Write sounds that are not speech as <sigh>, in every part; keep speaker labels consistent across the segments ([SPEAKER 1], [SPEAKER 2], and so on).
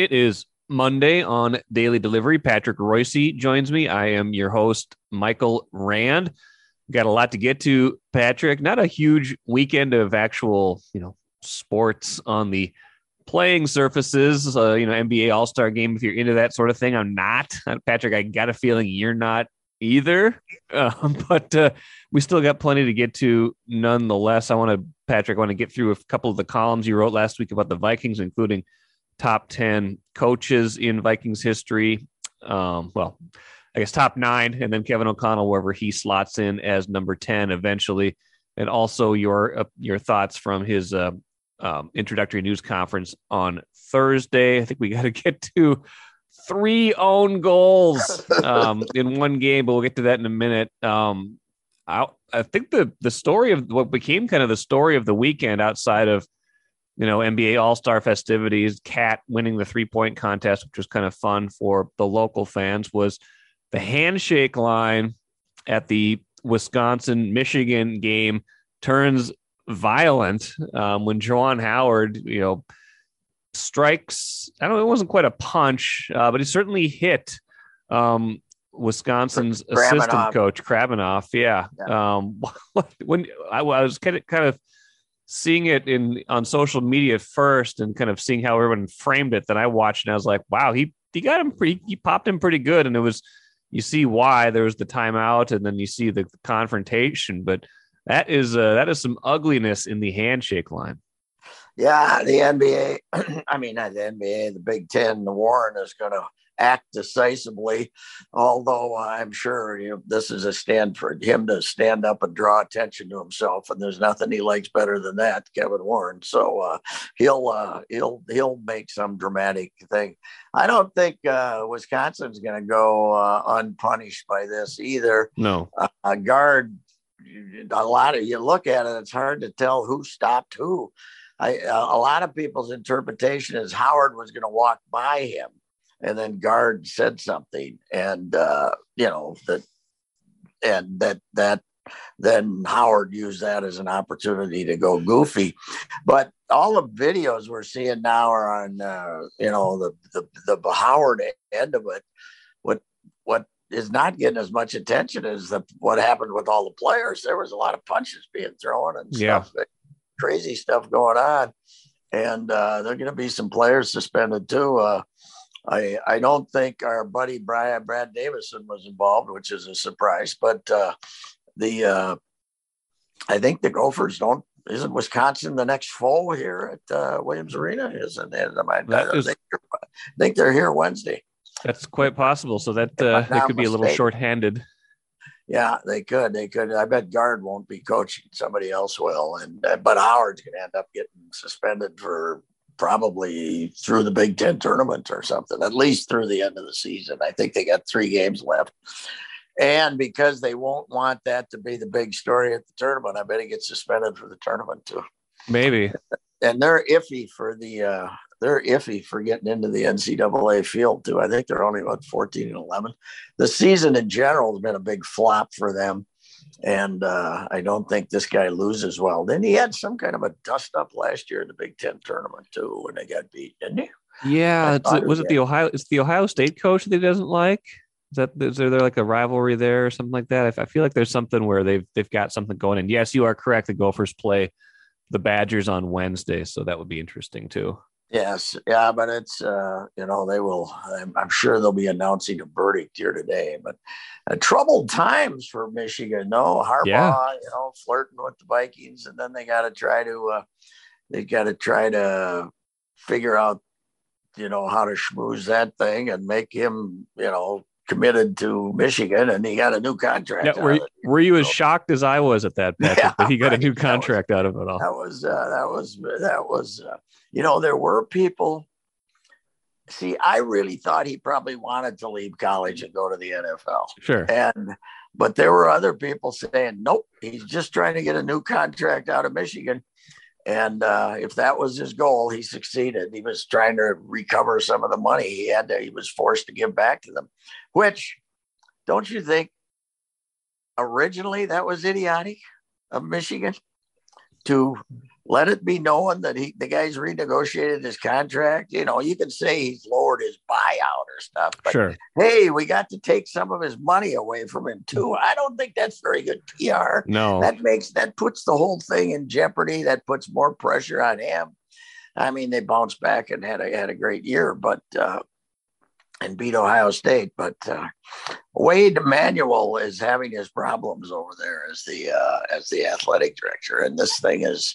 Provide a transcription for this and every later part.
[SPEAKER 1] It is Monday on Daily Delivery. Patrick Reusse joins me. I am your host, Michael Rand. Got a lot to get to, Patrick. Not a huge weekend of actual, you know, sports on the playing surfaces. Uh, you know, NBA All Star Game. If you're into that sort of thing, I'm not. Patrick, I got a feeling you're not either. Um, <laughs> but uh, we still got plenty to get to, nonetheless. I want to, Patrick, I want to get through a couple of the columns you wrote last week about the Vikings, including top 10 coaches in Vikings history. Um, well, I guess top nine, and then Kevin O'Connell, wherever he slots in as number 10 eventually. And also your uh, your thoughts from his uh, um, introductory news conference on Thursday. I think we <laughs> got to get to three own goals um, <laughs> in one game, but we'll get to that in a minute. Um, I, I think the the story of what became kind of the story of the weekend outside of you know, NBA All Star festivities, Cat winning the three point contest, which was kind of fun for the local fans, was the handshake line at the Wisconsin Michigan game turns violent um, when Juwan Howard, you know, strikes. I don't know, it wasn't quite a punch, uh, but he certainly hit um, Wisconsin's assistant coach Krabbenhoft. Yeah. yeah. Um, <laughs> when I, I was kind of, kind of seeing it in on social media first and kind of seeing how everyone framed it, then I watched and I was like, wow, he he got him pretty he popped him pretty good. And it was you see why there was the timeout and then you see the, confrontation, but that is uh, that is some ugliness in the handshake line.
[SPEAKER 2] Yeah, the NBA, <clears throat> I mean not the NBA, the Big Ten, the Warren is gonna act decisively. Although I'm sure you know, this is a stand for him to stand up and draw attention to himself, and there's nothing he likes better than that, Kevin Warren. So uh, he'll uh, he'll he'll make some dramatic thing. I don't think uh, Wisconsin's going to go uh, unpunished by this either.
[SPEAKER 1] No,
[SPEAKER 2] a Gard. A lot of you look at it; it's hard to tell who stopped who. I, a lot of people's interpretation is Howard was going to walk by him and then Gard said something and uh, you know that and that that then howard used that as an opportunity to go goofy. But all the videos we're seeing now are on uh, you know the, the the howard end of it what what is not getting as much attention as the, what happened with all the players. There was a lot of punches being thrown and stuff yeah. crazy stuff going on. And uh, there are going to be some players suspended too uh, I I don't think our buddy Brian Brad Davison was involved, which is a surprise. But uh, the uh, I think the Gophers don't. Isn't Wisconsin the next foe here at uh, Williams Arena? Isn't it? I, that is, I, think I think they're here Wednesday.
[SPEAKER 1] That's quite possible. So that uh, they could be a little short-handed.
[SPEAKER 2] Yeah, they could. They could. I bet Gard won't be coaching. Somebody else will. And uh, but Howard's going to end up getting suspended for probably through the Big Ten tournament or something, at least through the end of the season. I think they got three games left. And because they won't want that to be the big story at the tournament, I bet he gets suspended for the tournament too.
[SPEAKER 1] Maybe.
[SPEAKER 2] And they're iffy for the uh they're iffy for getting into the NCAA field too. I think they're only about 14 and 11. The season in general has been a big flop for them and uh, I don't think this guy loses well. Then he had some kind of a dust up last year in the Big Ten tournament too when they got beat, didn't he?
[SPEAKER 1] Yeah, it, was it the Ohio? It's the Ohio State coach that he doesn't like. Is that is there like a rivalry there or something like that? I feel like there's something where they've they've got something going. And yes, you are correct. The Gophers play the Badgers on Wednesday, so that would be interesting too.
[SPEAKER 2] Yes, yeah, but it's uh, you know they will. I'm, I'm, sure they'll be announcing a verdict here today. But uh, troubled times for Michigan. No Harbaugh, yeah. you know, flirting with the Vikings, and then they got to try to uh, they got to try to figure out you know how to schmooze that thing and make him you know committed to Michigan, and he got a new contract.
[SPEAKER 1] Yeah, were, you, were you as shocked as I was at that? <laughs> Patrick, yeah, that he got a new contract
[SPEAKER 2] was,
[SPEAKER 1] out of it all.
[SPEAKER 2] That was uh, that was that was. Uh, you know, there were people. See, I really thought he probably wanted to leave college and go to the NFL.
[SPEAKER 1] Sure.
[SPEAKER 2] And, but there were other people saying, nope, he's just trying to get a new contract out of Michigan. And uh, if that was his goal, he succeeded. He was trying to recover some of the money he had to, he was forced to give back to them, which don't you think originally that was idiotic of Michigan to let it be known that he the guy's renegotiated his contract. You know, you can say he's lowered his buyout or stuff, but
[SPEAKER 1] Sure.
[SPEAKER 2] hey, we got to take some of his money away from him too. I don't think that's very good PR.
[SPEAKER 1] No.
[SPEAKER 2] That makes that puts the whole thing in jeopardy. That puts more pressure on him. I mean, they bounced back and had a had a great year, but uh, and beat Ohio State. But uh, Warde Manuel is having his problems over there as the uh, as the athletic director, and this thing is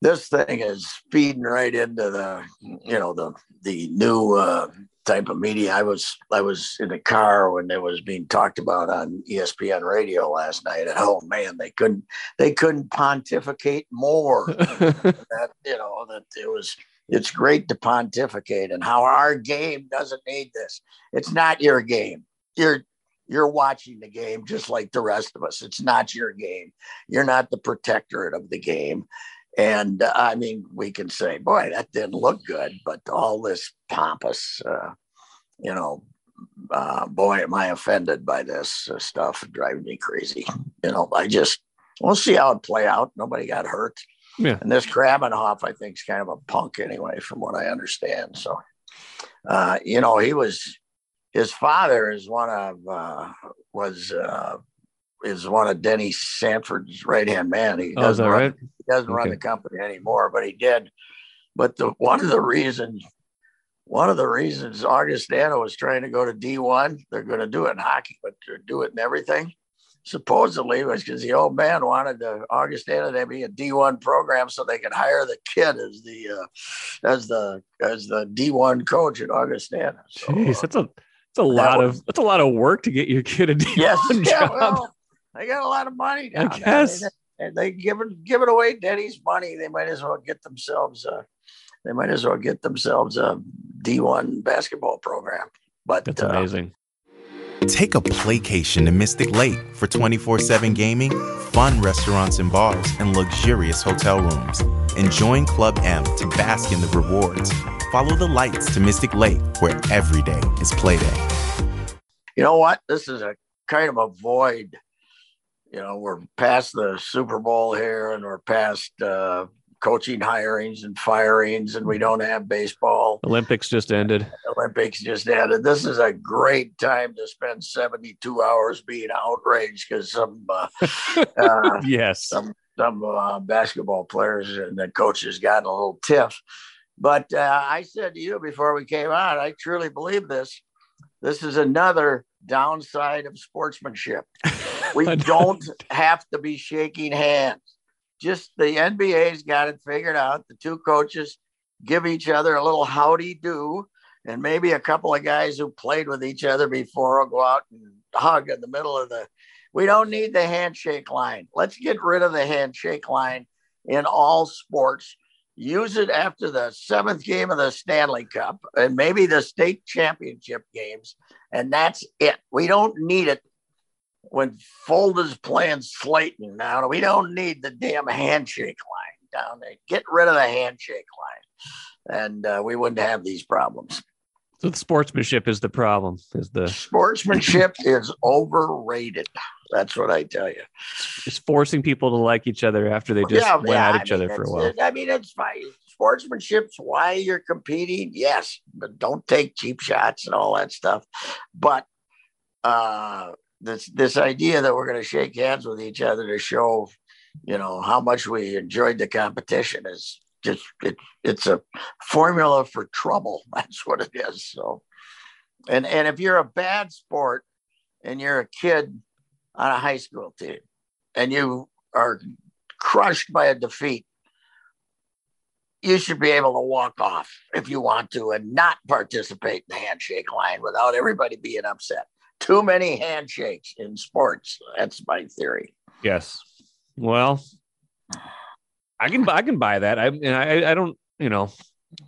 [SPEAKER 2] this thing is feeding right into the you know the the new uh, type of media. I was I was in the car when it was being talked about on ESPN radio last night, and oh man, they couldn't they couldn't pontificate more. <laughs> that you know that it was it's great to pontificate and how our game doesn't need this. It's not your game. You're you're watching the game just like the rest of us. It's not your game. You're not the protectorate of the game. And uh, I mean, we can say, boy, that didn't look good, but all this pompous, uh, you know, uh, boy, am I offended by this uh, stuff. driving me crazy. You know, I just, we'll see how it play out. Nobody got hurt.
[SPEAKER 1] Yeah.
[SPEAKER 2] And this Krabbenhoft, I think, is kind of a punk anyway, from what I understand. So, uh, you know, he was, his father is one of, uh, was, uh, is one of Denny Sanford's right hand man. He
[SPEAKER 1] oh,
[SPEAKER 2] doesn't run,
[SPEAKER 1] right?
[SPEAKER 2] he doesn't run
[SPEAKER 1] Okay.
[SPEAKER 2] the company anymore, but he did. But the one of the reasons, one of the reasons Augustana was trying to go to D1, they're going to do it in hockey, but to do it in everything, supposedly was because the old man wanted the Augustana to be a D1 program so they could hire the kid as the uh, as the as the D1 coach at Augustana. So,
[SPEAKER 1] Jeez, that's a that's a lot
[SPEAKER 2] was-
[SPEAKER 1] of that's a lot of work to get your kid a D1
[SPEAKER 2] yes, yeah,
[SPEAKER 1] job.
[SPEAKER 2] well, they got a lot of money
[SPEAKER 1] I
[SPEAKER 2] down there.
[SPEAKER 1] guess.
[SPEAKER 2] They, and they giving giving away Denny's money. They might as well get themselves a they might as well get themselves a D1 basketball program. But
[SPEAKER 1] That's
[SPEAKER 2] uh,
[SPEAKER 1] amazing.
[SPEAKER 3] Take a playcation to Mystic Lake for 24 7 gaming, fun restaurants and bars, and luxurious hotel rooms. And join Club M to bask in the rewards. Follow the lights to Mystic Lake, where every day is playday.
[SPEAKER 2] you know what? This is a kind of a void. You know, we're past the Super Bowl here, and we're past uh, coaching hirings and firings, and we don't have baseball.
[SPEAKER 1] Olympics just ended.
[SPEAKER 2] Olympics just ended. This is a great time to spend 72 hours being outraged because some uh, <laughs> uh,
[SPEAKER 1] Yes.
[SPEAKER 2] some some uh, basketball players and the coaches got a little tiff. But uh, I said to you before we came out, I truly believe this. This is another downside of sportsmanship. <laughs> We don't have to be shaking hands. Just the NBA's got it figured out. The two coaches give each other a little howdy do, and maybe a couple of guys who played with each other before will go out and hug in the middle of the. We don't need the handshake line. Let's get rid of the handshake line in all sports. Use it after the seventh game of the Stanley Cup and maybe the state championship games, and that's it. We don't need it when Fulda's playing Slayton now. We don't need the damn handshake line down there. Get rid of the handshake line, and uh, we wouldn't have these problems.
[SPEAKER 1] So the sportsmanship is the problem. Is the
[SPEAKER 2] Sportsmanship <laughs> is overrated. That's what I tell you.
[SPEAKER 1] is forcing people to like each other after they just went at
[SPEAKER 2] I
[SPEAKER 1] each
[SPEAKER 2] mean,
[SPEAKER 1] other for a
[SPEAKER 2] it's-
[SPEAKER 1] while.
[SPEAKER 2] I mean, it's fine. Sportsmanship's why you're competing, yes, but don't take cheap shots and all that stuff. But uh, this this idea that we're going to shake hands with each other to show, you know, how much we enjoyed the competition is just it, it's a formula for trouble. <laughs> That's what it is. So, and and if you're a bad sport and you're a kid on a high school team and you are crushed by a defeat, you should be able to walk off if you want to and not participate in the handshake line without everybody being upset. Too many handshakes in sports. That's my theory.
[SPEAKER 1] Yes. Well, I can I can buy that. I and I I don't you know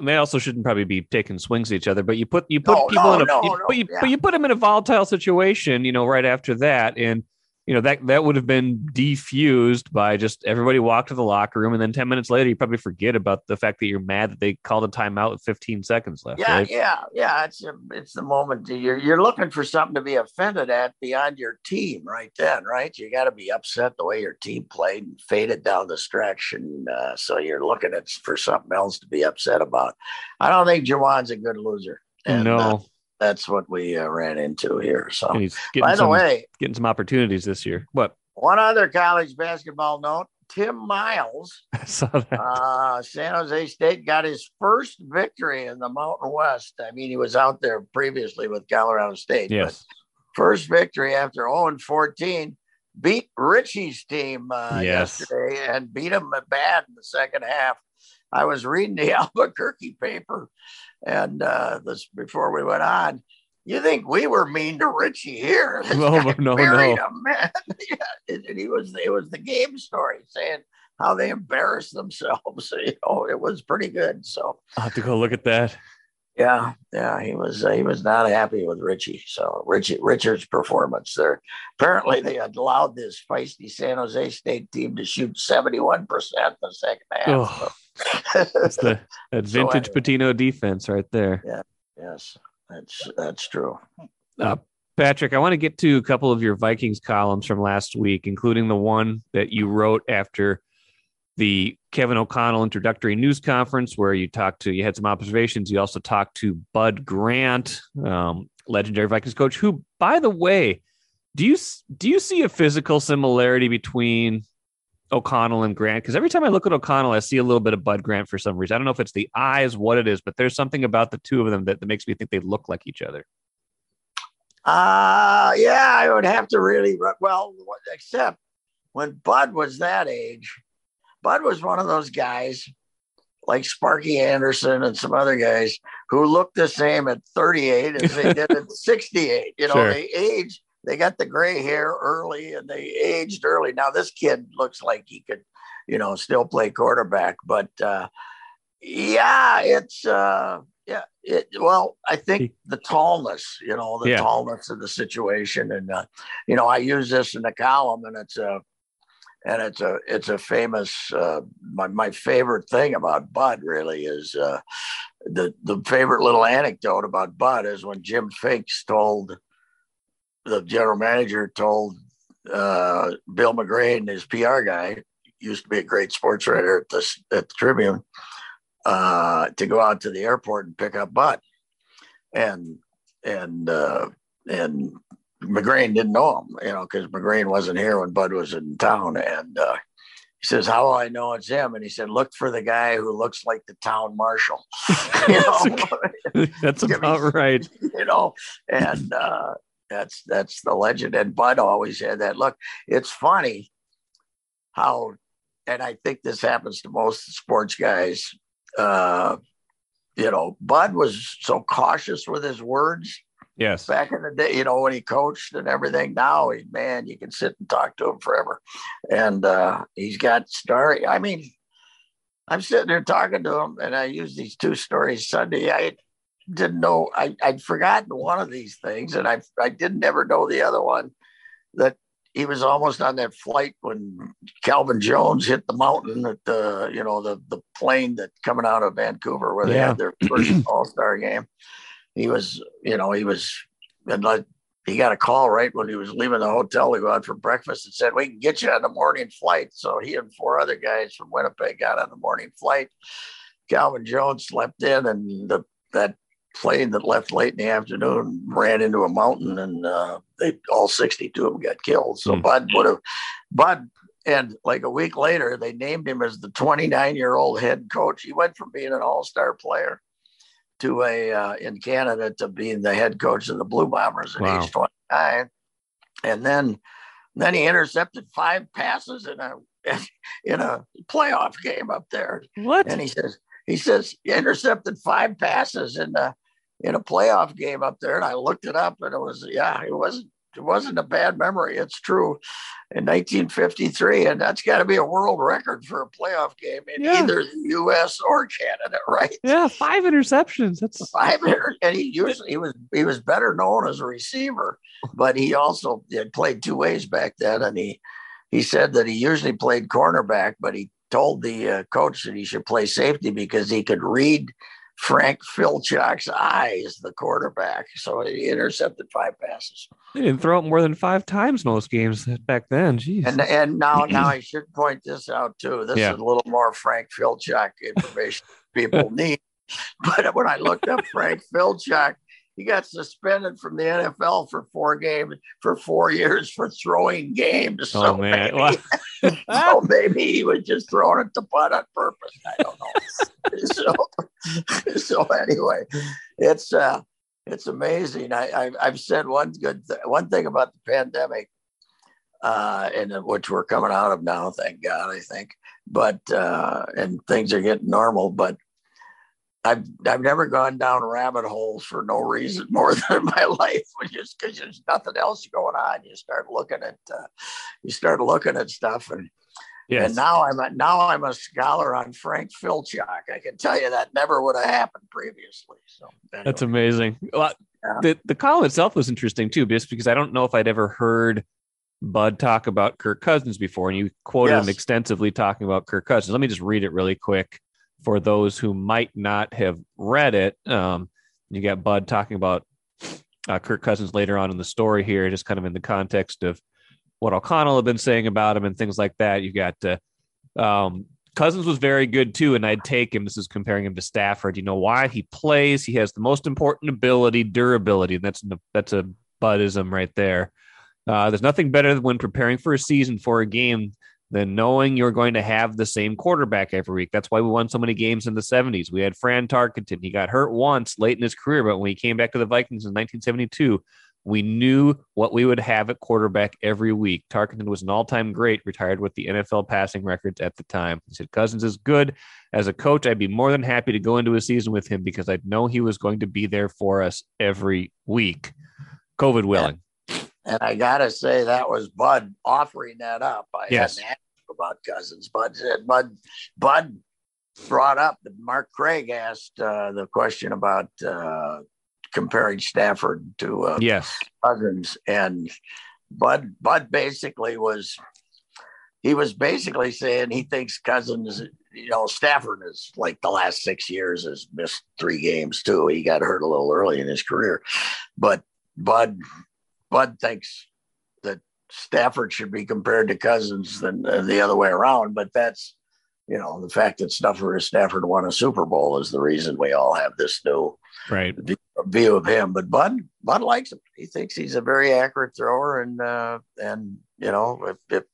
[SPEAKER 1] they also shouldn't probably be taking swings at each other. But you put you put
[SPEAKER 2] No,
[SPEAKER 1] people
[SPEAKER 2] no,
[SPEAKER 1] in a
[SPEAKER 2] no,
[SPEAKER 1] you, but you
[SPEAKER 2] yeah.
[SPEAKER 1] but you put them in a volatile situation. You know, right after that, and you know that that would have been defused by just everybody walk to the locker room and then 10 minutes later you probably forget about the fact that you're mad that they called a timeout with 15 seconds left
[SPEAKER 2] yeah
[SPEAKER 1] right?
[SPEAKER 2] yeah yeah it's a, it's the moment you're you're looking for something to be offended at beyond your team right then right? You got to be upset the way your team played and faded down the stretch and uh, so you're looking at for something else to be upset about. I don't think Juwan's a good loser.
[SPEAKER 1] And, no. uh,
[SPEAKER 2] that's what we uh, ran into here. So,
[SPEAKER 1] by
[SPEAKER 2] the some,
[SPEAKER 1] way, getting some opportunities this year. What?
[SPEAKER 2] One other college basketball note: Tim Miles, <laughs> uh, San Jose State got his first victory in the Mountain West. I mean, he was out there previously with Colorado State.
[SPEAKER 1] Yes.
[SPEAKER 2] first victory after 0 and 14. Beat Richie's team uh,
[SPEAKER 1] yes.
[SPEAKER 2] yesterday and beat them bad in the second half. I was reading the <laughs> Albuquerque paper and uh, this before we went on. You think we were mean to Richie here? <laughs> This
[SPEAKER 1] no, no, no.
[SPEAKER 2] Him, man. <laughs> yeah, and he was it was the game story saying how they embarrassed themselves. <laughs> You know, it was pretty good. So
[SPEAKER 1] I'll have to go look at that.
[SPEAKER 2] Yeah, yeah, he was uh, he was not happy with Richie. So Richie Richard's performance there. Apparently, they allowed this feisty San Jose State team to shoot seventy one percent in the second half. Oh. So
[SPEAKER 1] that's the that <laughs> vintage so Pitino defense right there.
[SPEAKER 2] Yeah. Yes, that's that's true.
[SPEAKER 1] Uh, Patrick, I want to get to a couple of your Vikings columns from last week, including the one that you wrote after the Kevin O'Connell introductory news conference, where you talked to, you had some observations. You also talked to Bud Grant, um, legendary Vikings coach, who, by the way, do you do you see a physical similarity between O'Connell and Grant because every time I look at O'Connell, I see a little bit of Bud Grant for some reason. I don't know if it's the eyes, what it is, but there's something about the two of them that, that makes me think they look like each other.
[SPEAKER 2] Uh yeah, I would have to really well, except when Bud was that age, Bud was one of those guys like Sparky Anderson and some other guys who looked the same at 38 as they did at <laughs> 68. You know, sure. they age they got the gray hair early and they aged early. Now this kid looks like he could, you know, still play quarterback, but uh, yeah, it's uh, yeah, it, well, I think the tallness, you know, the yeah. tallness of the situation, and uh, you know, I use this in the column, and it's a and it's a it's a famous uh, my my favorite thing about Bud really is uh, the the favorite little anecdote about Bud is when Jim Finks told the general manager told uh, Bill McGrane, his PR guy, used to be a great sports writer at the, at the Tribune, uh, to go out to the airport and pick up Bud. And and uh, and McGrane didn't know him, you know, because McGrane wasn't here when Bud was in town. And uh, he says, "How will I know it's him?" And he said, "Look for the guy who looks like the town marshal." <laughs>
[SPEAKER 1] you <laughs> know? <laughs> That's about right.
[SPEAKER 2] You know, and uh, that's that's the legend. And Bud always had that look. It's funny how, and I think this happens to most sports guys. Uh, you know, Bud was so cautious with his words.
[SPEAKER 1] Yes.
[SPEAKER 2] Back in the day, you know, when he coached and everything. Now, he, man, you can sit and talk to him forever. And uh, he's got story. I mean, I'm sitting there talking to him, and I use these two stories Sunday. I didn't know I, I'd forgotten one of these things and I I didn't ever know the other one that he was almost on that flight when Calvin Jones hit the mountain at the you know the the plane that coming out of Vancouver where they yeah. had their first <clears throat> All Star game. He was you know he was and like he got a call right when he was leaving the hotel to go out for breakfast and said we can get you on the morning flight. So he and four other guys from Winnipeg got on the morning flight. Calvin Jones slept in and the that plane that left late in the afternoon ran into a mountain and uh, they all 62 of them got killed. So mm. Bud would have, Bud, and like a week later, they named him as the 29 year old head coach. He went from being an all star player to a, uh, in Canada, to being the head coach of the Blue Bombers at wow. age 29. And then, then he intercepted five passes in a, <laughs> in a playoff game up there.
[SPEAKER 1] What?
[SPEAKER 2] And he says, he says he intercepted five passes in the in a playoff game up there, and I looked it up, and it was yeah, it wasn't it wasn't a bad memory. It's true. In 1953, and that's got to be a world record for a playoff game in yeah. either the U.S. or Canada, <laughs> right?
[SPEAKER 1] Yeah, five interceptions. That's <laughs>
[SPEAKER 2] five. And he usually he was he was better known as a receiver, but he also had played two ways back then, and he he said that he usually played cornerback, but he told the uh, coach that he should play safety because he could read Frank Filchock's eyes, the quarterback. So he intercepted five passes.
[SPEAKER 1] He didn't throw it more than five times most games back then. Jeez.
[SPEAKER 2] And and now now I should point this out too. This yeah. is a little more Frank Filchock information people <laughs> need. But when I looked up Frank Filchock, he got suspended from the NFL for four games for four years for throwing games.
[SPEAKER 1] So oh man,
[SPEAKER 2] maybe, <laughs> so maybe he was just throwing it to Bud on purpose. I don't know. <laughs> so, <laughs> so anyway, it's uh, it's amazing. I, I have said one good th- one thing about the pandemic, uh, and which we're coming out of now, thank God. I think, but uh, and things are getting normal, but I've I've never gone down rabbit holes for no reason <laughs> more than in my life, <laughs> just because there's nothing else going on. You start looking at uh, you start looking at stuff, and yes. and now I'm a, now I'm a scholar on Frank Filchock. I can tell you that never would have happened previously. So
[SPEAKER 1] anyway. that's amazing. Well, yeah. the the column itself was interesting too, just because I don't know if I'd ever heard Bud talk about Kirk Cousins before, and you quoted yes. him extensively talking about Kirk Cousins. Let me just read it really quick for those who might not have read it. Um, you got Bud talking about uh, Kirk Cousins later on in the story here, just kind of in the context of what O'Connell had been saying about him and things like that. You got uh, um, Cousins was very good too, and I'd take him. This is comparing him to Stafford. You know why he plays? He has the most important ability, durability, and that's that's a Budism right there. Uh, there's nothing better than when preparing for a season for a game than knowing you're going to have the same quarterback every week. That's why we won so many games in the 70s. We had Fran Tarkenton. He got hurt once late in his career, but when he came back to the Vikings in 1972, we knew what we would have at quarterback every week. Tarkenton was an all time great, retired with the NFL passing records at the time. He said, Cousins is good. As a coach, I'd be more than happy to go into a season with him because I'd know he was going to be there for us every week. COVID willing.
[SPEAKER 2] And I gotta say that was Bud offering that up. I yes. hadn't asked about Cousins. Bud said Bud Bud brought up that Mark Craig asked uh, the question about uh, comparing Stafford to uh,
[SPEAKER 1] yes
[SPEAKER 2] Cousins, and Bud Bud basically was he was basically saying he thinks Cousins, you know, Stafford is like the last six years has missed three games too. He got hurt a little early in his career, but Bud Bud thinks that Stafford should be compared to Cousins than uh, the other way around. But that's, you know, the fact that Stafford is Stafford won a Super Bowl is the reason we all have this new
[SPEAKER 1] right
[SPEAKER 2] view of him. But Bud Bud likes him. He thinks he's a very accurate thrower, and uh, and you know if if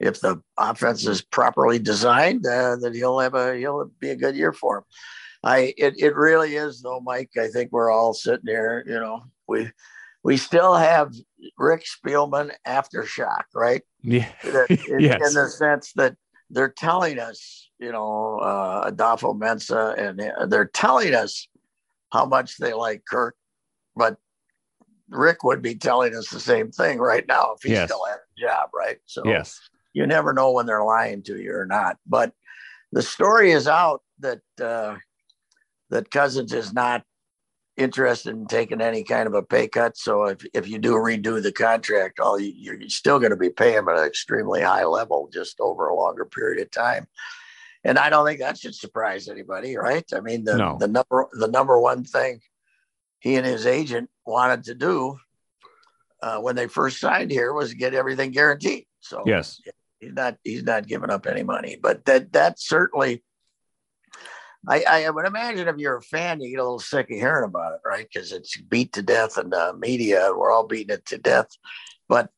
[SPEAKER 2] if the offense is properly designed, uh, that he'll have a he'll be a good year for him. I it it really is though, Mike. I think we're all sitting here. You know, we we still have Rick Spielman aftershock, right?
[SPEAKER 1] Yeah. <laughs>
[SPEAKER 2] In, yes. in the sense that they're telling us, you know, uh, Adofo-Mensah, and they're telling us how much they like Kirk, but Rick would be telling us the same thing right now if he yes. still had a job, right?
[SPEAKER 1] So yes.
[SPEAKER 2] you never know when they're lying to you or not. But the story is out that uh, that Cousins is not interested in taking any kind of a pay cut. So if, if you do redo the contract, all you, you're still going to be paying at an extremely high level just over a longer period of time. And I don't think that should surprise anybody, right? I mean, the, no. the number the number one thing he and his agent wanted to do uh, when they first signed here was get everything guaranteed. So
[SPEAKER 1] yes,
[SPEAKER 2] he's not he's not giving up any money, but that that certainly I, I would imagine if you're a fan, you get a little sick of hearing about it, right? Because it's beat to death in the media. We're all beating it to death. But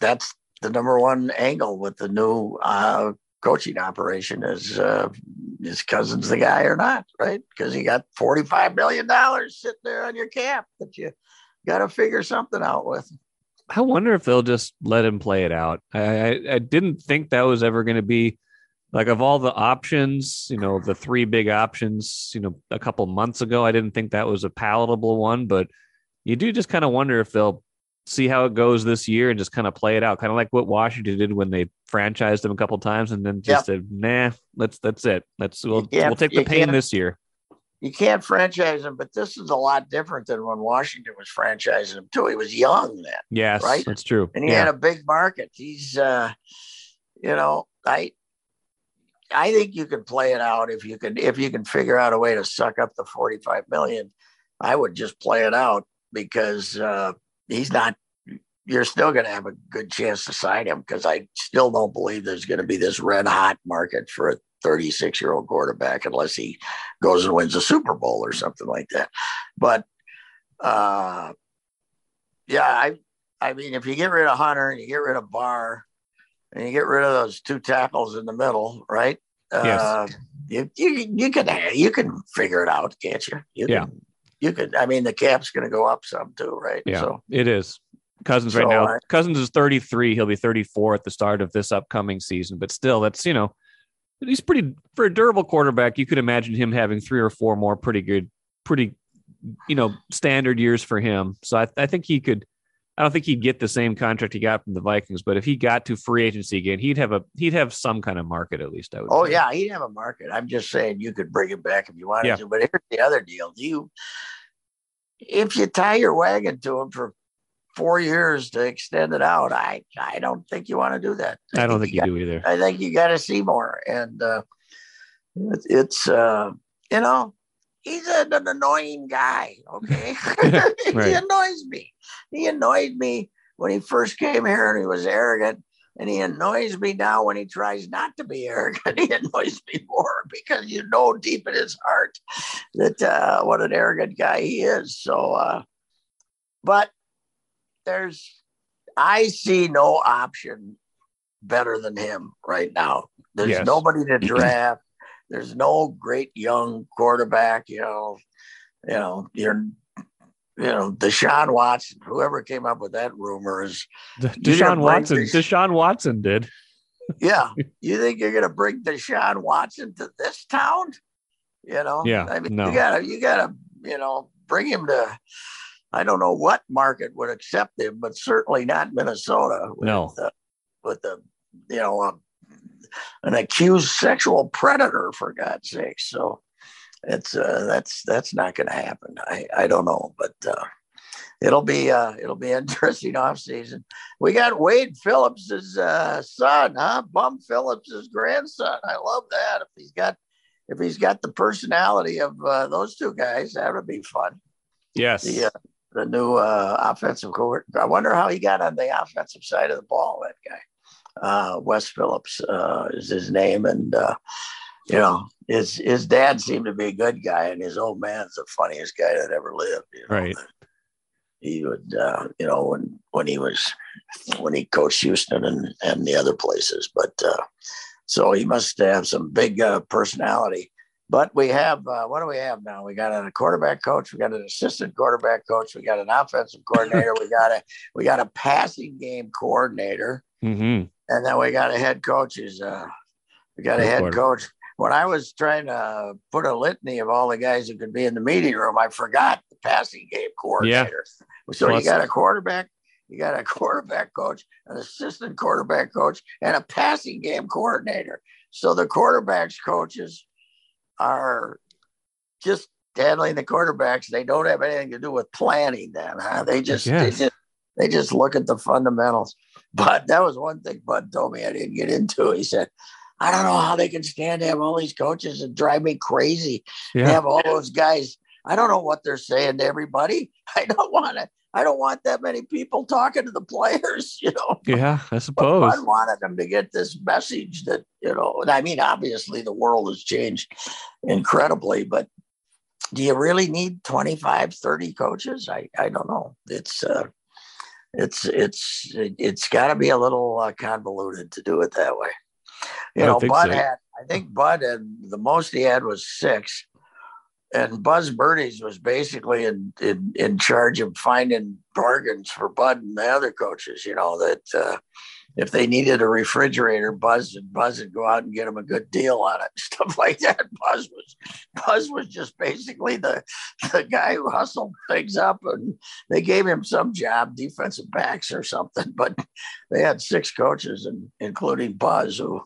[SPEAKER 2] that's the number one angle with the new uh, coaching operation is uh, is Cousins the guy or not, right? Because you got forty five million dollars sitting there on your cap that you got to figure something out with.
[SPEAKER 1] I wonder if they'll just let him play it out. I, I, I didn't think that was ever going to be like of all the options, you know, the three big options, you know, a couple months ago, I didn't think that was a palatable one, but you do just kind of wonder if they'll see how it goes this year and just kind of play it out, kind of like what Washington did when they franchised them a couple times and then just yep. said, "Nah, let's that's it. Let's we'll, we'll take the pain this year."
[SPEAKER 2] You can't franchise him, but this is a lot different than when Washington was franchising him too. He was young then.
[SPEAKER 1] Yes, right. That's true.
[SPEAKER 2] And he yeah. had a big market. He's, uh, you know, I, I think you can play it out if you can if you can figure out a way to suck up the forty five million. I would just play it out because uh, he's not you're still going to have a good chance to sign him because I still don't believe there's going to be this red hot market for a 36 year old quarterback unless he goes and wins a Super Bowl or something like that. But uh, yeah, I I mean, if you get rid of Hunter and you get rid of Barr and you get rid of those two tackles in the middle, right?
[SPEAKER 1] Yes. Uh,
[SPEAKER 2] you, you you can you can figure it out, can't you? you
[SPEAKER 1] yeah.
[SPEAKER 2] Can, you could. I mean, the cap's going to go up some too, right?
[SPEAKER 1] Yeah, so, it is. Cousins so right now. I, Cousins is 33. He'll be 34 at the start of this upcoming season, but still, that's you know, he's pretty for a durable quarterback. You could imagine him having three or four more pretty good, pretty, you know, standard years for him. So I, I think he could. I don't think he'd get the same contract he got from the Vikings, but if he got to free agency again, he'd have a he'd have some kind of market at least. I would.
[SPEAKER 2] Oh say. yeah, he'd have a market. I'm just saying you could bring him back if you wanted yeah. to. But here's the other deal: Do you if you tie your wagon to him for four years to extend it out, I I don't think you want to do that.
[SPEAKER 1] I, I don't think, think you, you <laughs>
[SPEAKER 2] got, do either. I think you got to see more, and uh, it's uh, you know he's an, an annoying guy. Okay, <laughs> <laughs> he annoys me. He annoyed me when he first came here, and he was arrogant. And he annoys me now when he tries not to be arrogant. <laughs> He annoys me more because you know deep in his heart that uh, what an arrogant guy he is. So, uh, but there's, I see no option better than him right now. There's yes. nobody to <clears throat> draft. There's no great young quarterback. You know, you know, you're you know, Deshaun Watson, whoever came up with that rumor is <laughs>
[SPEAKER 1] Deshaun Watson. Deshaun Watson did.
[SPEAKER 2] yeah. <laughs> You think you're gonna bring Deshaun Watson to this town? You know?
[SPEAKER 1] Yeah.
[SPEAKER 2] I mean
[SPEAKER 1] no.
[SPEAKER 2] you gotta you gotta, you know, bring him to I don't know what market would accept him, but certainly not Minnesota.
[SPEAKER 1] With no.
[SPEAKER 2] The, with the you know, um, an accused sexual predator for God's sake. So it's uh, that's that's not going to happen. I I don't know, but uh, it'll be uh, it'll be <laughs> interesting off season. We got Wade Phillips's uh, son, huh? Bum Phillips's grandson. I love that. If he's got if he's got the personality of uh, those two guys, that would be fun.
[SPEAKER 1] Yes.
[SPEAKER 2] The, uh, the new uh, offensive court. I wonder how he got on the offensive side of the ball. That guy, uh, Wes Phillips, uh, is his name, and uh, you know, his his dad seemed to be a good guy, and his old man's the funniest guy that ever lived. You know?
[SPEAKER 1] Right.
[SPEAKER 2] He would, uh, you know, when when he was when he coached Houston and and the other places, but uh, so he must have some big uh, personality. But we have uh, what do we have now? We got a quarterback coach, we got an assistant quarterback coach, we got an offensive coordinator, we got a we got a passing game coordinator,
[SPEAKER 1] mm-hmm.
[SPEAKER 2] And then we got a head coach. Is uh, we got a head coach when I was trying to put a litany of all the guys who could be in the meeting room, I forgot the passing game coordinator. Yeah. So well, you got a quarterback, you got a quarterback coach, an assistant quarterback coach, and a passing game coordinator. So the quarterbacks coaches are just handling the quarterbacks. They don't have anything to do with planning then, huh? They just, they just they just look at the fundamentals. But that was one thing Bud told me I didn't get into. He said, I don't know how they can stand to have all these coaches and drive me crazy. Yeah. Have all those guys. I don't know what they're saying to everybody. <laughs> I don't want to. I don't want that many people talking to the players. <laughs> You know.
[SPEAKER 1] Yeah, I suppose.
[SPEAKER 2] I wanted them to get this message that you know. I mean, obviously the world has changed incredibly, but do you really need 25 30 coaches i i don't know it's uh it's it's it's got to be a little uh, convoluted to do it that way you know, Bud so. had, I think Bud had the most he had was six. And Buzz Birdies was basically in, in, in charge of finding bargains for Bud and the other coaches, you know, that, uh, if they needed a refrigerator, Buzz and Buzz would go out and get them a good deal on it, <laughs> stuff like that. Buzz was Buzz was just basically the the guy who hustled things up, and they gave him some job, defensive backs or something. But they had six coaches, and including Buzz, who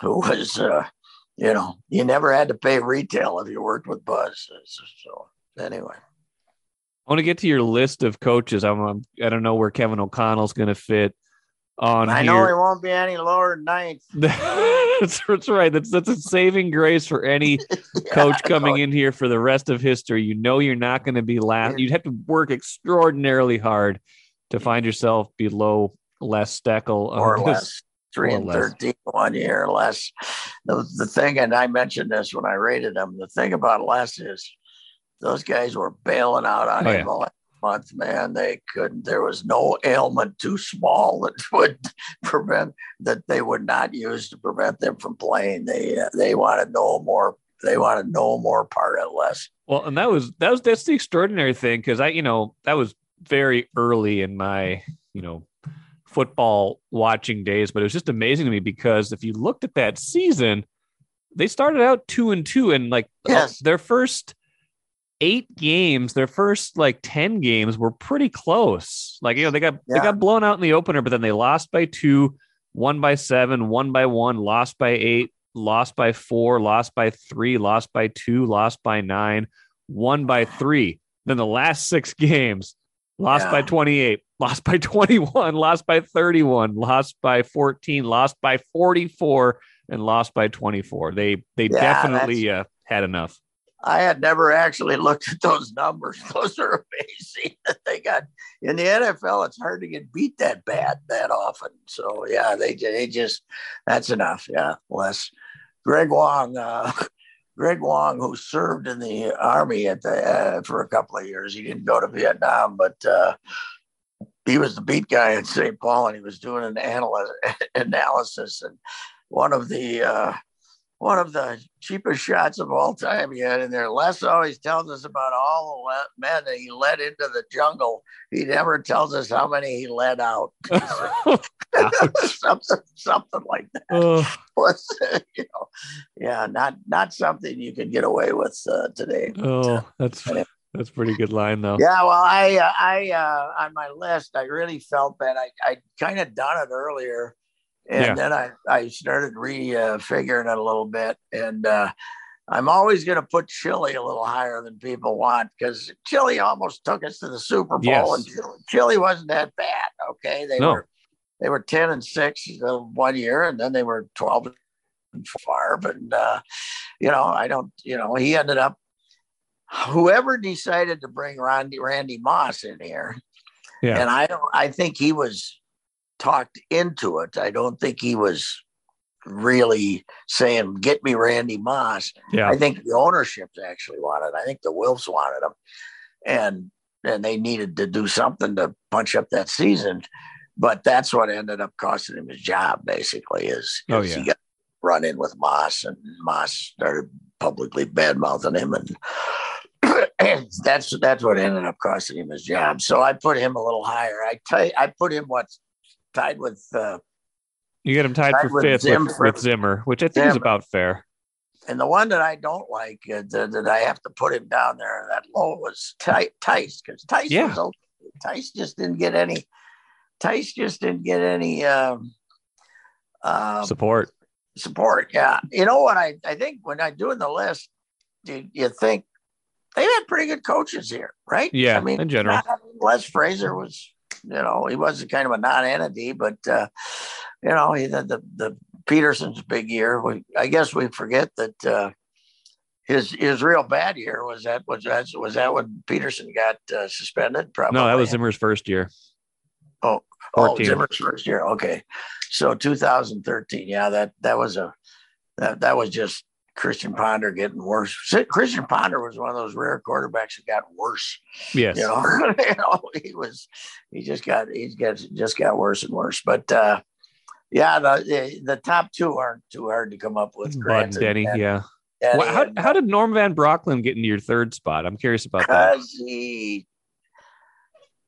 [SPEAKER 2] who was. Uh, you know, you never had to pay retail if you worked with Buzz. So anyway.
[SPEAKER 1] I want to get to your list of coaches. I'm, I'm I don't know where Kevin O'Connell's going to fit on.
[SPEAKER 2] I
[SPEAKER 1] here.
[SPEAKER 2] know he won't be any lower than ninth. <laughs>
[SPEAKER 1] that's, that's right. That's that's a saving grace for any <laughs>
[SPEAKER 2] Yeah,
[SPEAKER 1] coach coming
[SPEAKER 2] know.
[SPEAKER 1] in here for the rest of history. You know you're not going to be last. You'd have to work extraordinarily hard to find yourself below Les Steckel
[SPEAKER 2] or <laughs>
[SPEAKER 1] this-
[SPEAKER 2] less. Three and
[SPEAKER 1] less.
[SPEAKER 2] 13 one year less. The, the thing, and I mentioned this when I rated them, the thing about Les is those guys were bailing out on
[SPEAKER 1] Oh,
[SPEAKER 2] him
[SPEAKER 1] yeah.
[SPEAKER 2] Month, man. They couldn't, there was no ailment too small that <laughs> would prevent, that they would not use to prevent them from playing. They, uh, they wanted no more, they wanted no more part of Les.
[SPEAKER 1] Well, and that was that was that's the extraordinary thing because I, you know, that was very early in my, you know, football watching days, but it was just amazing to me because if you looked at that season, they started out two and two, and like uh,
[SPEAKER 2] Yes.
[SPEAKER 1] their first eight games, their first like ten games were pretty close. Like you know, they got they got blown out in the opener, but then they lost by two, one by seven, one by one, lost by eight, lost by four, lost by three, lost by two, lost by nine, won by three. Then the last six games, lost
[SPEAKER 2] Yeah.
[SPEAKER 1] by 28, lost by 21, lost by 31, lost by 14, lost by 44, and lost by 24. They they
[SPEAKER 2] Yeah,
[SPEAKER 1] definitely uh, had enough.
[SPEAKER 2] I had never actually looked at those numbers. <laughs> Those are amazing that they got in the NFL. It's hard to get beat that bad that often. So yeah, they they just that's enough. Yeah, less. Greg Wong, uh, <laughs> Greg Wong, who served in the army at the uh, for a couple of years. He didn't go to Vietnam, but uh, he was the beat guy in St. Paul, and he was doing an analysis <laughs> analysis. And one of the uh, one of the cheapest shots of all time he had in there. Les always tells us about all the men that he led into the jungle. He never tells us how many he let out. <laughs> something, something like that <laughs>
[SPEAKER 1] Oh,
[SPEAKER 2] was, <laughs> you know, yeah, not not something you can get away with uh, today.
[SPEAKER 1] oh, that's that's a pretty good line though.
[SPEAKER 2] Yeah, well, I, uh, I, uh, on my list, I really felt that I, I kind of done it earlier, and
[SPEAKER 1] Yeah.
[SPEAKER 2] then I, I started re uh, it a little bit, and uh, I'm always going to put Chilly a little higher than people want because Chilly almost took us to the Super Bowl,
[SPEAKER 1] Yes.
[SPEAKER 2] and Chilly, Chilly wasn't that bad. Okay, they
[SPEAKER 1] No.
[SPEAKER 2] were, they were ten and six one year, and then they were twelve and five, and uh, you know, I don't, you know, he ended up whoever decided to bring Randy Randy Moss in here,
[SPEAKER 1] Yeah.
[SPEAKER 2] and I don't I think he was talked into it. I don't think he was really saying, "Get me Randy Moss."
[SPEAKER 1] Yeah.
[SPEAKER 2] I think the ownership actually wanted. I think the Wolves wanted him, and and they needed to do something to punch up that season. But that's what ended up costing him his job. Basically, is,
[SPEAKER 1] Oh,
[SPEAKER 2] is
[SPEAKER 1] yeah.
[SPEAKER 2] he got run in with Moss, and Moss started publicly bad mouthing him, and and <clears throat> that's that's what ended up costing him his job. So I put him a little higher. I tell you, I put him what's tied with uh,
[SPEAKER 1] You get him tied
[SPEAKER 2] Tied
[SPEAKER 1] for
[SPEAKER 2] with
[SPEAKER 1] fifth
[SPEAKER 2] Zim
[SPEAKER 1] with,
[SPEAKER 2] for-
[SPEAKER 1] with Zimmer, which I think is about fair.
[SPEAKER 2] and the one that I don't like uh, that, that I have to put him down there that low was Ty- Tice because Tice
[SPEAKER 1] Yeah.
[SPEAKER 2] was okay. Tice just didn't get any. Tice just didn't get any um, uh,
[SPEAKER 1] Support.
[SPEAKER 2] support. Yeah, you know what I I think when I doing the list, you, you think they had pretty good coaches here, right?
[SPEAKER 1] Yeah,
[SPEAKER 2] I mean,
[SPEAKER 1] in general.
[SPEAKER 2] not- Les Frazier was, you know, he was kind of a non-entity, but uh, you know, he had the the Peterson's big year. We, I guess we forget that uh, his his real bad year was that was that was that when Peterson got uh, suspended? Probably.
[SPEAKER 1] No, that was Zimmer's first year.
[SPEAKER 2] Oh,
[SPEAKER 1] 14.
[SPEAKER 2] Zimmer's first year. Okay, so 2013. Yeah, that that was a that that was just Christian Ponder getting worse. Christian Ponder was one of those rare quarterbacks that got worse.
[SPEAKER 1] Yes.
[SPEAKER 2] You know, <laughs> you know, he was he just got he's got just got worse and worse. But uh, yeah, the, the the top two aren't too hard to come up with.
[SPEAKER 1] Bud
[SPEAKER 2] Grant
[SPEAKER 1] and
[SPEAKER 2] and
[SPEAKER 1] Denny.
[SPEAKER 2] Denny
[SPEAKER 1] Yeah. Well, how,
[SPEAKER 2] and,
[SPEAKER 1] how did Norm Van Brocklin get into your third spot? I'm curious about that.
[SPEAKER 2] because he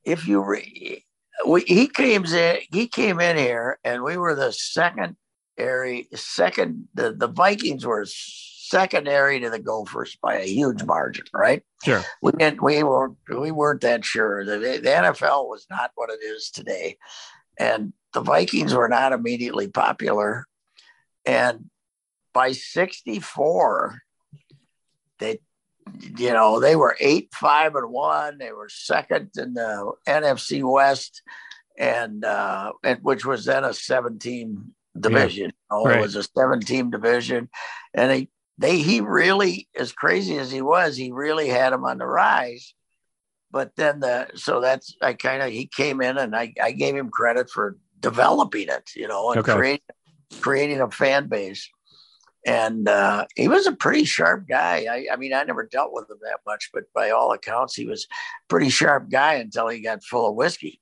[SPEAKER 2] if you re, we he came in he came in here and we were the second area second the, the Vikings were secondary to the Gophers by a huge margin, right?
[SPEAKER 1] Sure.
[SPEAKER 2] We didn't we were we weren't that sure. The, the NFL was not what it is today. And the Vikings were not immediately popular. And by 64, they you know, they were eight, five, and one. They were second in the NFC West, and uh, and which was then a seven-team division. Yeah. You know, right. It was a seven-team division, and they they he really, as crazy as he was, he really had him on the rise. But then the so that's I kind of he came in and I, I gave him credit for developing it, you know, and okay. creating creating a fan base and uh, he was a pretty sharp guy. I, I, mean, I never dealt with him that much, but by all accounts, he was a pretty sharp guy until he got full of whiskey,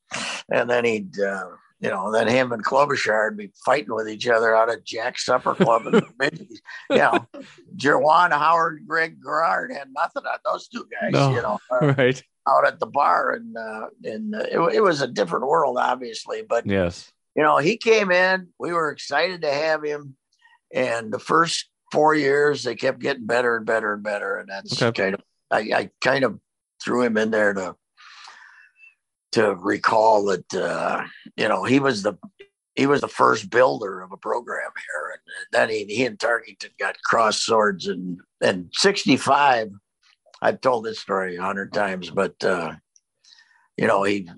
[SPEAKER 2] and then he'd, uh, you know, then him and Klobuchar would be fighting with each other out of Jack's Supper Club in the <laughs> mid. You know, Juwan Howard, Greg Gard had nothing on those two guys. No, you know,
[SPEAKER 1] uh, <laughs> right
[SPEAKER 2] out at the bar, and uh, and uh, it, it was a different world, obviously, but
[SPEAKER 1] yes.
[SPEAKER 2] You know, he came in. We were excited to have him and the first four years, they kept getting better and better and better. And that's okay. kind of, I, I, kind of threw him in there to, to recall that, uh, you know, he was the, he was the first builder of a program here. And then he, he and Tarkenton got cross swords and, and 65, I've told this story a hundred times, but, uh, you know, he,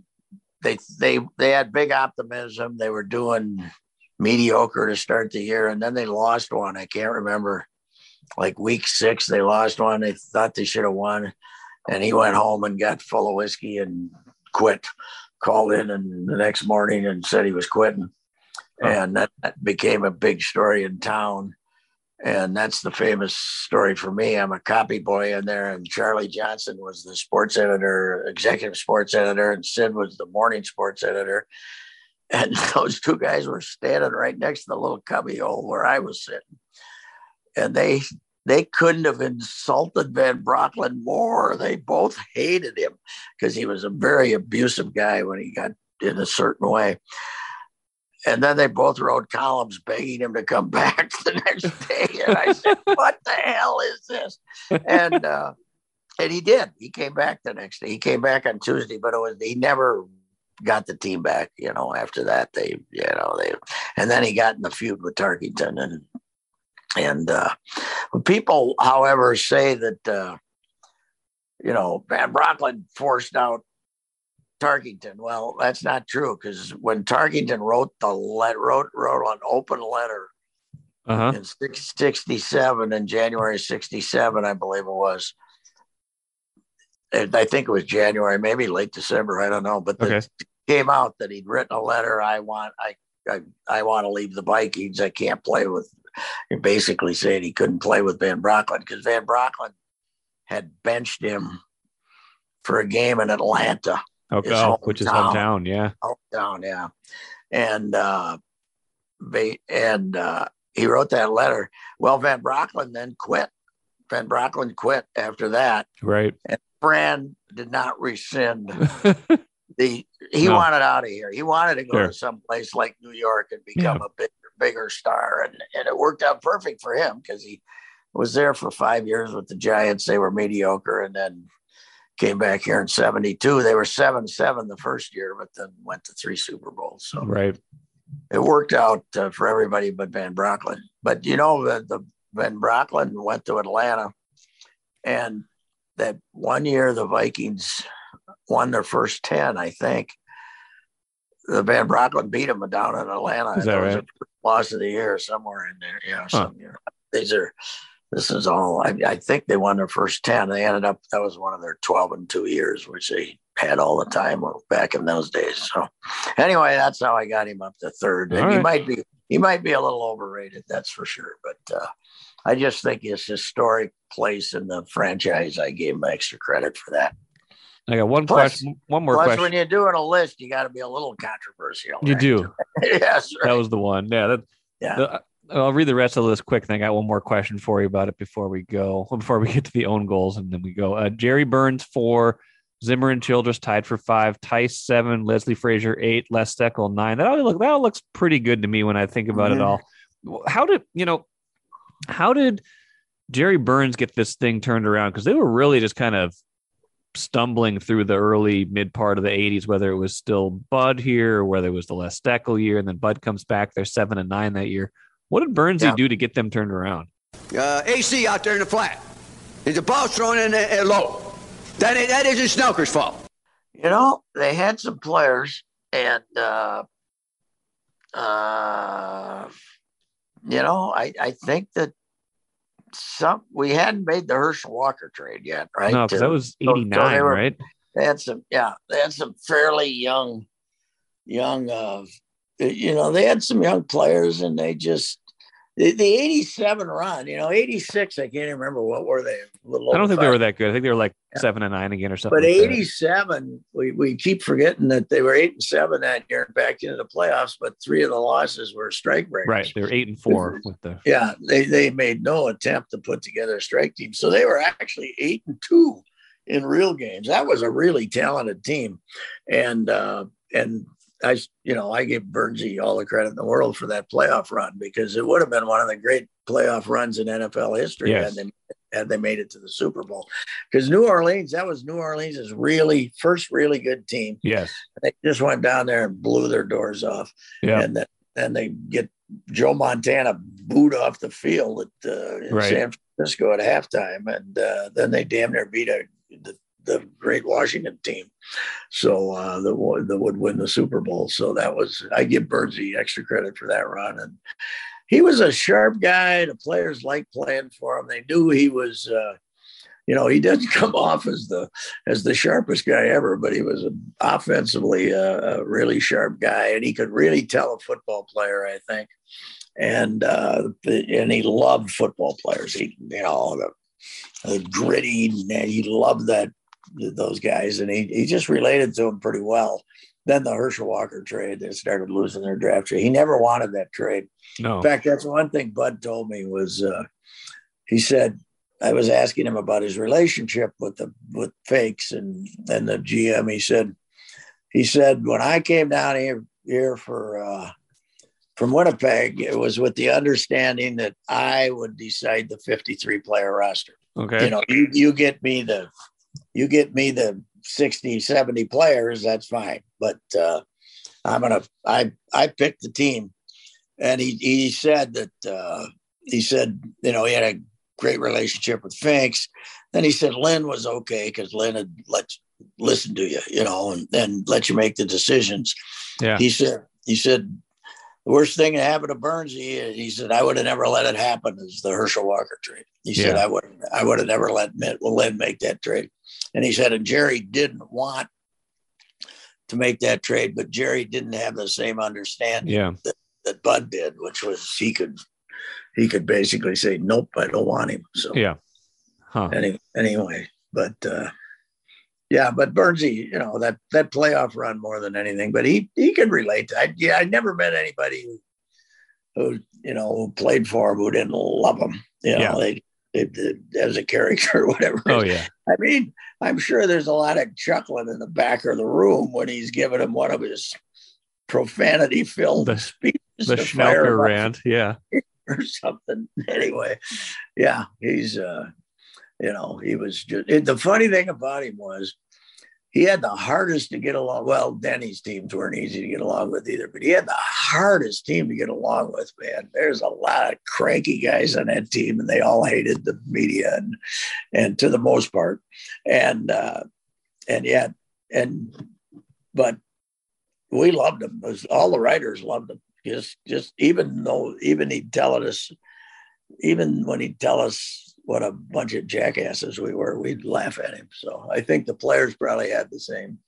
[SPEAKER 2] they, they, they had big optimism. They were doing mediocre to start the year, and then they lost one. I can't remember. Like week six, they lost one. They thought they should have won, and he went home and got full of whiskey and quit. Called in and the next morning and said he was quitting, oh. and that, that became a big story in town. And that's the famous story for me. I'm a copy boy in there, and Charlie Johnson was the sports editor, executive sports editor, and Sid was the morning sports editor and <laughs> those two guys were standing right next to the little cubby hole where I was sitting. And they they couldn't have insulted Van Brocklin more. They both hated him because he was a very abusive guy when he got in a certain way. And then they both wrote columns begging him to come <laughs> back the next day. And I said, <laughs> What the hell is this? And uh, and he did. He came back the next day. He came back on Tuesday, but it was he never got the team back. You know, after that they, you know, they, and then he got in the feud with Tarkenton and and uh, people, however, say that uh, you know Van Brocklin forced out Tarkenton. Well, that's not true because when Tarkenton wrote the let wrote wrote an open letter uh-huh. in 67 in January 67, I believe it was. I think it was January, maybe late December. I don't know, but okay came out that he'd written a letter. I want, I, I, I want to leave the Vikings. I can't play with. Basically, said he couldn't play with Van Brocklin because Van Brocklin had benched him for a game in Atlanta.
[SPEAKER 1] Okay, oh, which is hometown, yeah,
[SPEAKER 2] hometown, yeah, and uh, they and uh, he wrote that letter. Well, Van Brocklin then quit. Van Brocklin quit after that,
[SPEAKER 1] right?
[SPEAKER 2] And Fran did not rescind <laughs> the he no. wanted out of here. He wanted to go sure. to some place like New York and become yeah. a bigger bigger star, and and it worked out perfect for him because he was there for five years with the Giants. They were mediocre, and then came back here in '72. They were seven seven the first year, but then went to three Super Bowls. So
[SPEAKER 1] right,
[SPEAKER 2] it worked out uh, for everybody but Van Brocklin. But you know the, the Van Brocklin went to Atlanta, and that one year the Vikings won their first 10, I think. The Van Brocklin beat them down in Atlanta.
[SPEAKER 1] Is that right?
[SPEAKER 2] Loss of the year somewhere in there. Yeah, huh. some year. These are this is all I, I, think they won their first 10 they ended up that was one of their 12 and 2 years which they had all the time back in those days so anyway that's how i got him up to third and right. he might be he might be a little overrated that's for sure but uh, i just think his historic place in the franchise i gave him extra credit for that
[SPEAKER 1] I got one plus, question. One more
[SPEAKER 2] plus
[SPEAKER 1] question.
[SPEAKER 2] when you're doing a list, you got to be a little controversial.
[SPEAKER 1] You
[SPEAKER 2] right?
[SPEAKER 1] do. <laughs>
[SPEAKER 2] yes.
[SPEAKER 1] Right. That was the one. Yeah. That,
[SPEAKER 2] yeah.
[SPEAKER 1] The, I'll read the rest of this quick. And I got one more question for you about it before we go, before we <laughs> get to the own goals, and then we go. Uh, Jerry Burns for Zimmer and Childress tied for five, Tice seven, Leslie Frazier eight, Les Steckel nine. That all look that all looks pretty good to me when I think about
[SPEAKER 2] Mhm.
[SPEAKER 1] it all. How did you know? How did Jerry Burns get this thing turned around? Because they were really just kind of stumbling through the early mid part of the 80s, whether it was still Bud here or whether it was the Les Steckel year, and then Bud comes back. They're seven and nine that year. What did Burnsy
[SPEAKER 2] Yeah.
[SPEAKER 1] do to get them turned around?
[SPEAKER 4] Uh, AC out there in the flat. Is the ball thrown in there low? That, is, that isn't Schnelker's fault.
[SPEAKER 2] You know, they had some players, and uh, uh, you know, I I think that some we hadn't made the Herschel Walker trade yet, right?
[SPEAKER 1] No, because that was
[SPEAKER 2] so
[SPEAKER 1] 89, right?
[SPEAKER 2] they had some yeah they had some fairly young young uh you know they had some young players and they just the, the 87 run you know 86 i can't even remember what were they A little
[SPEAKER 1] I don't think they were that good. I think they were like
[SPEAKER 2] Yeah.
[SPEAKER 1] seven and nine again or something.
[SPEAKER 2] but
[SPEAKER 1] like that.
[SPEAKER 2] 87 we, we keep forgetting that they were eight and seven that year and back into the playoffs but three of the losses were strike breakers
[SPEAKER 1] right? They were eight and four with the
[SPEAKER 2] yeah, they, they made no attempt to put together a strike team. So they were actually eight and two in real games. That was a really talented team. And uh and I you know, I give Burnsy all the credit in the world for that playoff run because it would have been one of the great playoff runs in NFL history
[SPEAKER 1] Yes.
[SPEAKER 2] had they had they made it to the Super Bowl. Because New Orleans, that was New Orleans' really first really good team.
[SPEAKER 1] yes,
[SPEAKER 2] They just went down there and blew their doors off
[SPEAKER 1] yeah,
[SPEAKER 2] and then then they get Joe Montana booed off the field at uh, in
[SPEAKER 1] Right.
[SPEAKER 2] San Francisco at halftime, and uh, then they damn near beat a, the, the great Washington team, so uh, that would win the Super Bowl. So that was I give Burnsy extra credit for that run, and he was a sharp guy. The players liked playing for him. They knew he was. Uh, you know, he doesn't <laughs> come off as the as the sharpest guy ever, but he was offensively a, a really sharp guy, and he could really tell a football player, I think. And uh, and he loved football players. He, you know, the, the gritty, and he loved that those guys, and he he just related to them pretty well. Then the Herschel Walker trade, they started losing their draft trade. He never wanted that trade.
[SPEAKER 1] no,
[SPEAKER 2] In fact, that's one thing Bud told me was uh, he said I was asking him about his relationship with the with Finks and and the GM. He said he said when I came down here here for uh, from Winnipeg, it was with the understanding that I would decide the 53 player roster.
[SPEAKER 1] okay,
[SPEAKER 2] You know, you, you get me the you get me the 60, 70 players, that's fine. But uh, I'm gonna I I picked the team. And he he said that uh, he said, you know, he had a great relationship with Finks. Then he said Lynn was okay because Lynn had let listen to you, you know, and, and let you make the decisions.
[SPEAKER 1] yeah,
[SPEAKER 2] He said, he said, the worst thing that happened to Burns, he, he said, I would have never let it happen is the Herschel Walker trade. He said, I would, I would have never let Lynn make that trade. And he said, and Jerry didn't want to make that trade, but Jerry didn't have the same understanding
[SPEAKER 1] yeah,
[SPEAKER 2] that Bud did, which was he could, he could basically say, nope, I don't want him. So
[SPEAKER 1] yeah, huh?
[SPEAKER 2] any, anyway, but uh, yeah, but Burnsy, you know that that playoff run more than anything, but he he could relate. To, I yeah, I never met anybody who, who you know who played for him who didn't love him. You know,
[SPEAKER 1] Yeah.
[SPEAKER 2] they as a character or whatever.
[SPEAKER 1] Oh yeah,
[SPEAKER 2] I mean, I'm sure there's a lot of chuckling in the back of the room when he's giving him one of his profanity filled
[SPEAKER 1] The-
[SPEAKER 2] speeches
[SPEAKER 1] the
[SPEAKER 2] to Schnelker
[SPEAKER 1] rant, yeah, <laughs>
[SPEAKER 2] or something. Anyway, yeah, he's uh, you know, he was just it, the funny thing about him was he had the hardest to get along. Well, Denny's teams weren't easy to get along with either, but he had the hardest team to get along with, man. There's a lot of cranky guys on that team, and they all hated the media and and to the most part. And uh and yet and but we loved. It was- all the writers loved him just just even though even he'd tell us even when he'd tell us what a bunch of jackasses we were we'd laugh at him so i think the players probably had the same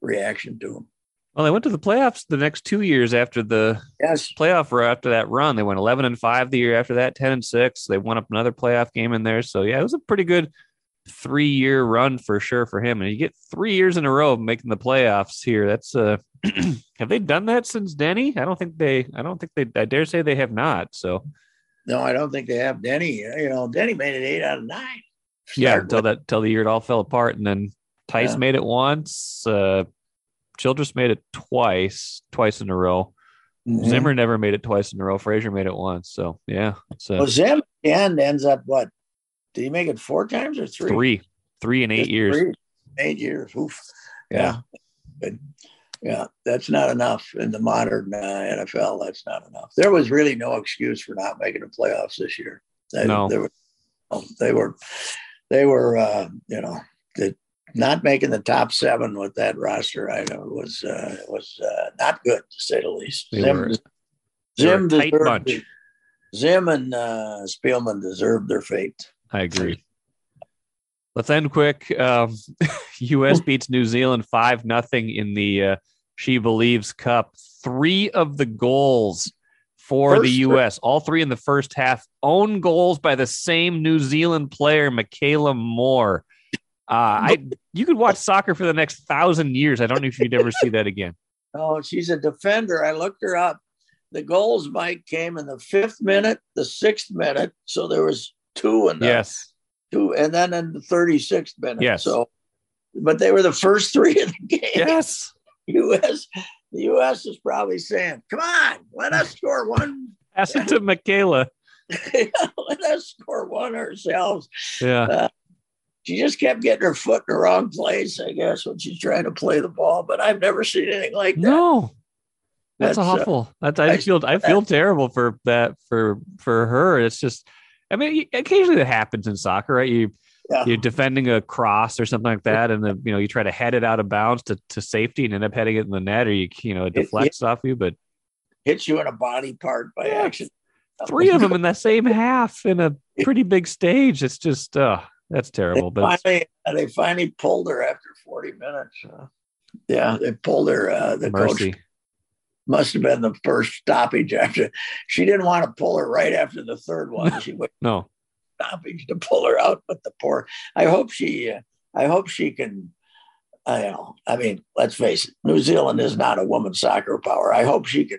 [SPEAKER 2] reaction to him
[SPEAKER 1] Well, they went to the playoffs the next two years after the
[SPEAKER 2] yes
[SPEAKER 1] playoff run after that run. They went 11 and 5 the year after that, 10 and 6. They won up another playoff game in there. So, yeah, it was a pretty good three year run for sure for him. And you get three years in a row of making the playoffs here. That's, uh, <clears throat> have they done that since Denny? I don't think they, I don't think they, I dare say they have not. So,
[SPEAKER 2] no i don't think they have denny you know denny made it eight out of nine
[SPEAKER 1] yeah, <laughs> until that, until the year it all fell apart. And then Tice
[SPEAKER 2] Yeah.
[SPEAKER 1] made it once. Uh, Childress made it twice, twice in a row.
[SPEAKER 2] Mhm.
[SPEAKER 1] Zimmer never made it twice in a row. Frazier made it once. So yeah, So
[SPEAKER 2] Well, Zim end ends up what? Did he make it four times or three?
[SPEAKER 1] three, three in eight
[SPEAKER 2] Just
[SPEAKER 1] years.
[SPEAKER 2] three. Eight years. Oof. Yeah. Good. Yeah, that's not enough in the modern uh, NFL. That's not enough. There was really no excuse for not making the playoffs this year. They,
[SPEAKER 1] No.
[SPEAKER 2] there was, they were, they were, uh, you know, the, not making the top seven with that roster. I know was uh, was uh, not good to say the least.
[SPEAKER 1] They
[SPEAKER 2] Zim,
[SPEAKER 1] were- they were
[SPEAKER 2] Zim deserved it. Zim and uh, Spielman deserved their fate.
[SPEAKER 1] I agree. Let's end quick. Um, <laughs> U.S. <laughs> beats New Zealand five nothing in the uh, She Believes Cup. Three of the goals for the
[SPEAKER 2] First-
[SPEAKER 1] U.S. All three in the first half. Own goals by the same New Zealand player, Meikayla Moore. Uh, I you could watch soccer for the next thousand years. I don't know if you'd ever see that again. <laughs>
[SPEAKER 2] Oh, she's a defender. I looked her up. The goals, Mike, came in the fifth minute, the sixth minute. So there was two in the
[SPEAKER 1] Yes,
[SPEAKER 2] two, and then in the 36th minute.
[SPEAKER 1] Yes.
[SPEAKER 2] So, but they were the first three of the <laughs> game.
[SPEAKER 1] yes.
[SPEAKER 2] U.S. The U.S. is probably saying, "Come on, let us score one.
[SPEAKER 1] Pass it to Meikayla. <laughs>
[SPEAKER 2] let us score one ourselves."
[SPEAKER 1] Yeah,
[SPEAKER 2] She just kept getting her foot in the wrong place, I guess, when she's trying to play the ball. But I've never seen anything like that.
[SPEAKER 1] no. That's,
[SPEAKER 2] That's, uh,
[SPEAKER 1] awful. That's I
[SPEAKER 2] I
[SPEAKER 1] feel I feel terrible for that for for her. It's just I mean occasionally that happens in soccer, right? You
[SPEAKER 2] Yeah.
[SPEAKER 1] you're defending a cross or something like that, and then you know you try to head it out of bounds to, to safety and end up heading it in the net, or you you know it
[SPEAKER 2] It-
[SPEAKER 1] deflects off you. But
[SPEAKER 2] Hits you in a body part by
[SPEAKER 1] Yeah.
[SPEAKER 2] accident.
[SPEAKER 1] three of them in that same half in a <laughs> pretty big stage. It's just uh that's
[SPEAKER 2] They
[SPEAKER 1] terrible. But
[SPEAKER 2] finally, uh, they finally pulled her after 40 minutes. Uh, yeah, they pulled her. Uh, the coach
[SPEAKER 1] mercy.
[SPEAKER 2] must have been the first stoppage after. She didn't want to pull her right after the third one. <laughs> She went
[SPEAKER 1] No,
[SPEAKER 2] stoppage to pull her out, but the poor. I hope she. Uh, I hope she can. I know. I mean, let's face it. New Zealand is not a women's soccer power. I hope she can,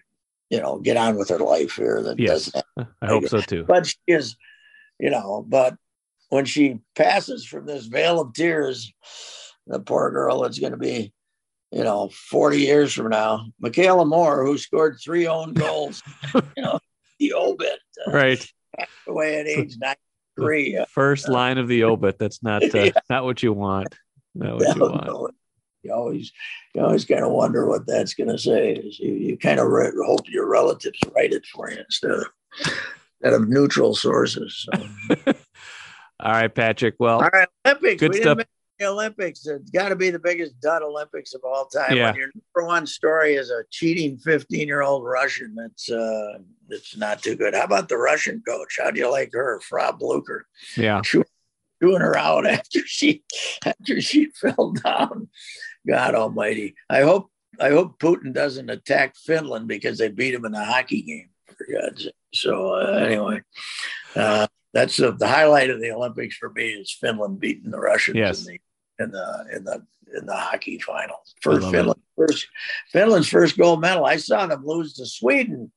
[SPEAKER 2] you know, get on with her life here. That
[SPEAKER 1] Yes. I hope so too.
[SPEAKER 2] but she is, you know, but when she passes from this veil of tears, the poor girl is going to be, you know, 40 years from now. Meikayla Moore, who scored three own goals, <laughs> you know, the obit uh,
[SPEAKER 1] Right.
[SPEAKER 2] away at age 93. Uh,
[SPEAKER 1] First line of the obit. That's not <laughs> uh, not what you want. Not what you want.
[SPEAKER 2] you always, you always kind of wonder what that's going to say. Is You, you kind of re- hope your relatives write it for you instead of, instead of neutral sources. So. <laughs>
[SPEAKER 1] All right, Patrick. Well,
[SPEAKER 2] All right, Olympics.
[SPEAKER 1] Good
[SPEAKER 2] we
[SPEAKER 1] stuff.
[SPEAKER 2] the Olympics. It's got to be the biggest dud Olympics of all time.
[SPEAKER 1] Yeah.
[SPEAKER 2] When your number one story is a cheating 15 year old Russian, that's uh, that's not too good. How about the Russian coach? How do you like her, Frau Blucher,
[SPEAKER 1] yeah.
[SPEAKER 2] doing her out <laughs> after she after she <laughs> fell down? God Almighty! I hope I hope Putin doesn't attack Finland because they beat him in the hockey game. For God's sake. So uh, anyway. Uh, that's the, the highlight of the Olympics for me is Finland beating the Russians
[SPEAKER 1] Yes.
[SPEAKER 2] in the in the in the in the hockey finals.
[SPEAKER 1] I
[SPEAKER 2] First Finland first Finland's first gold medal. I saw them lose to Sweden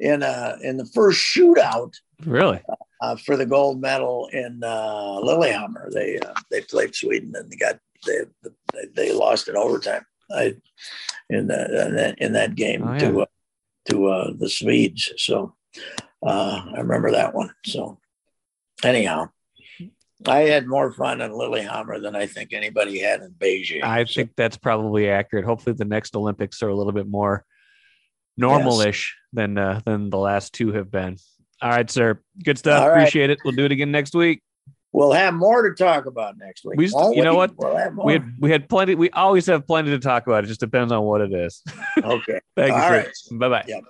[SPEAKER 2] in uh in the first shootout
[SPEAKER 1] Really?
[SPEAKER 2] uh, for the gold medal in uh, Lillehammer. They uh, they played Sweden and they got they they, lost in overtime. I in, the, in that in that game
[SPEAKER 1] Oh, yeah.
[SPEAKER 2] to uh, to uh, the Swedes. So uh, I remember that one. So anyhow. I had more fun in Lillehammer than I think anybody had in Beijing.
[SPEAKER 1] I think that's probably accurate. Hopefully, the next Olympics are a little bit more normal-ish than uh, than the last two have been. All right, sir. Good stuff.
[SPEAKER 2] Right.
[SPEAKER 1] Appreciate it. We'll do it again next week.
[SPEAKER 2] we'll have more to talk about next week.
[SPEAKER 1] We just- you know what?
[SPEAKER 2] We'll have more.
[SPEAKER 1] We had we had plenty. We always have plenty to talk about. It just depends on what it is.
[SPEAKER 2] okay. <laughs>
[SPEAKER 1] Thank
[SPEAKER 2] All
[SPEAKER 1] sir.
[SPEAKER 2] right.
[SPEAKER 1] Bye bye.
[SPEAKER 2] Yep.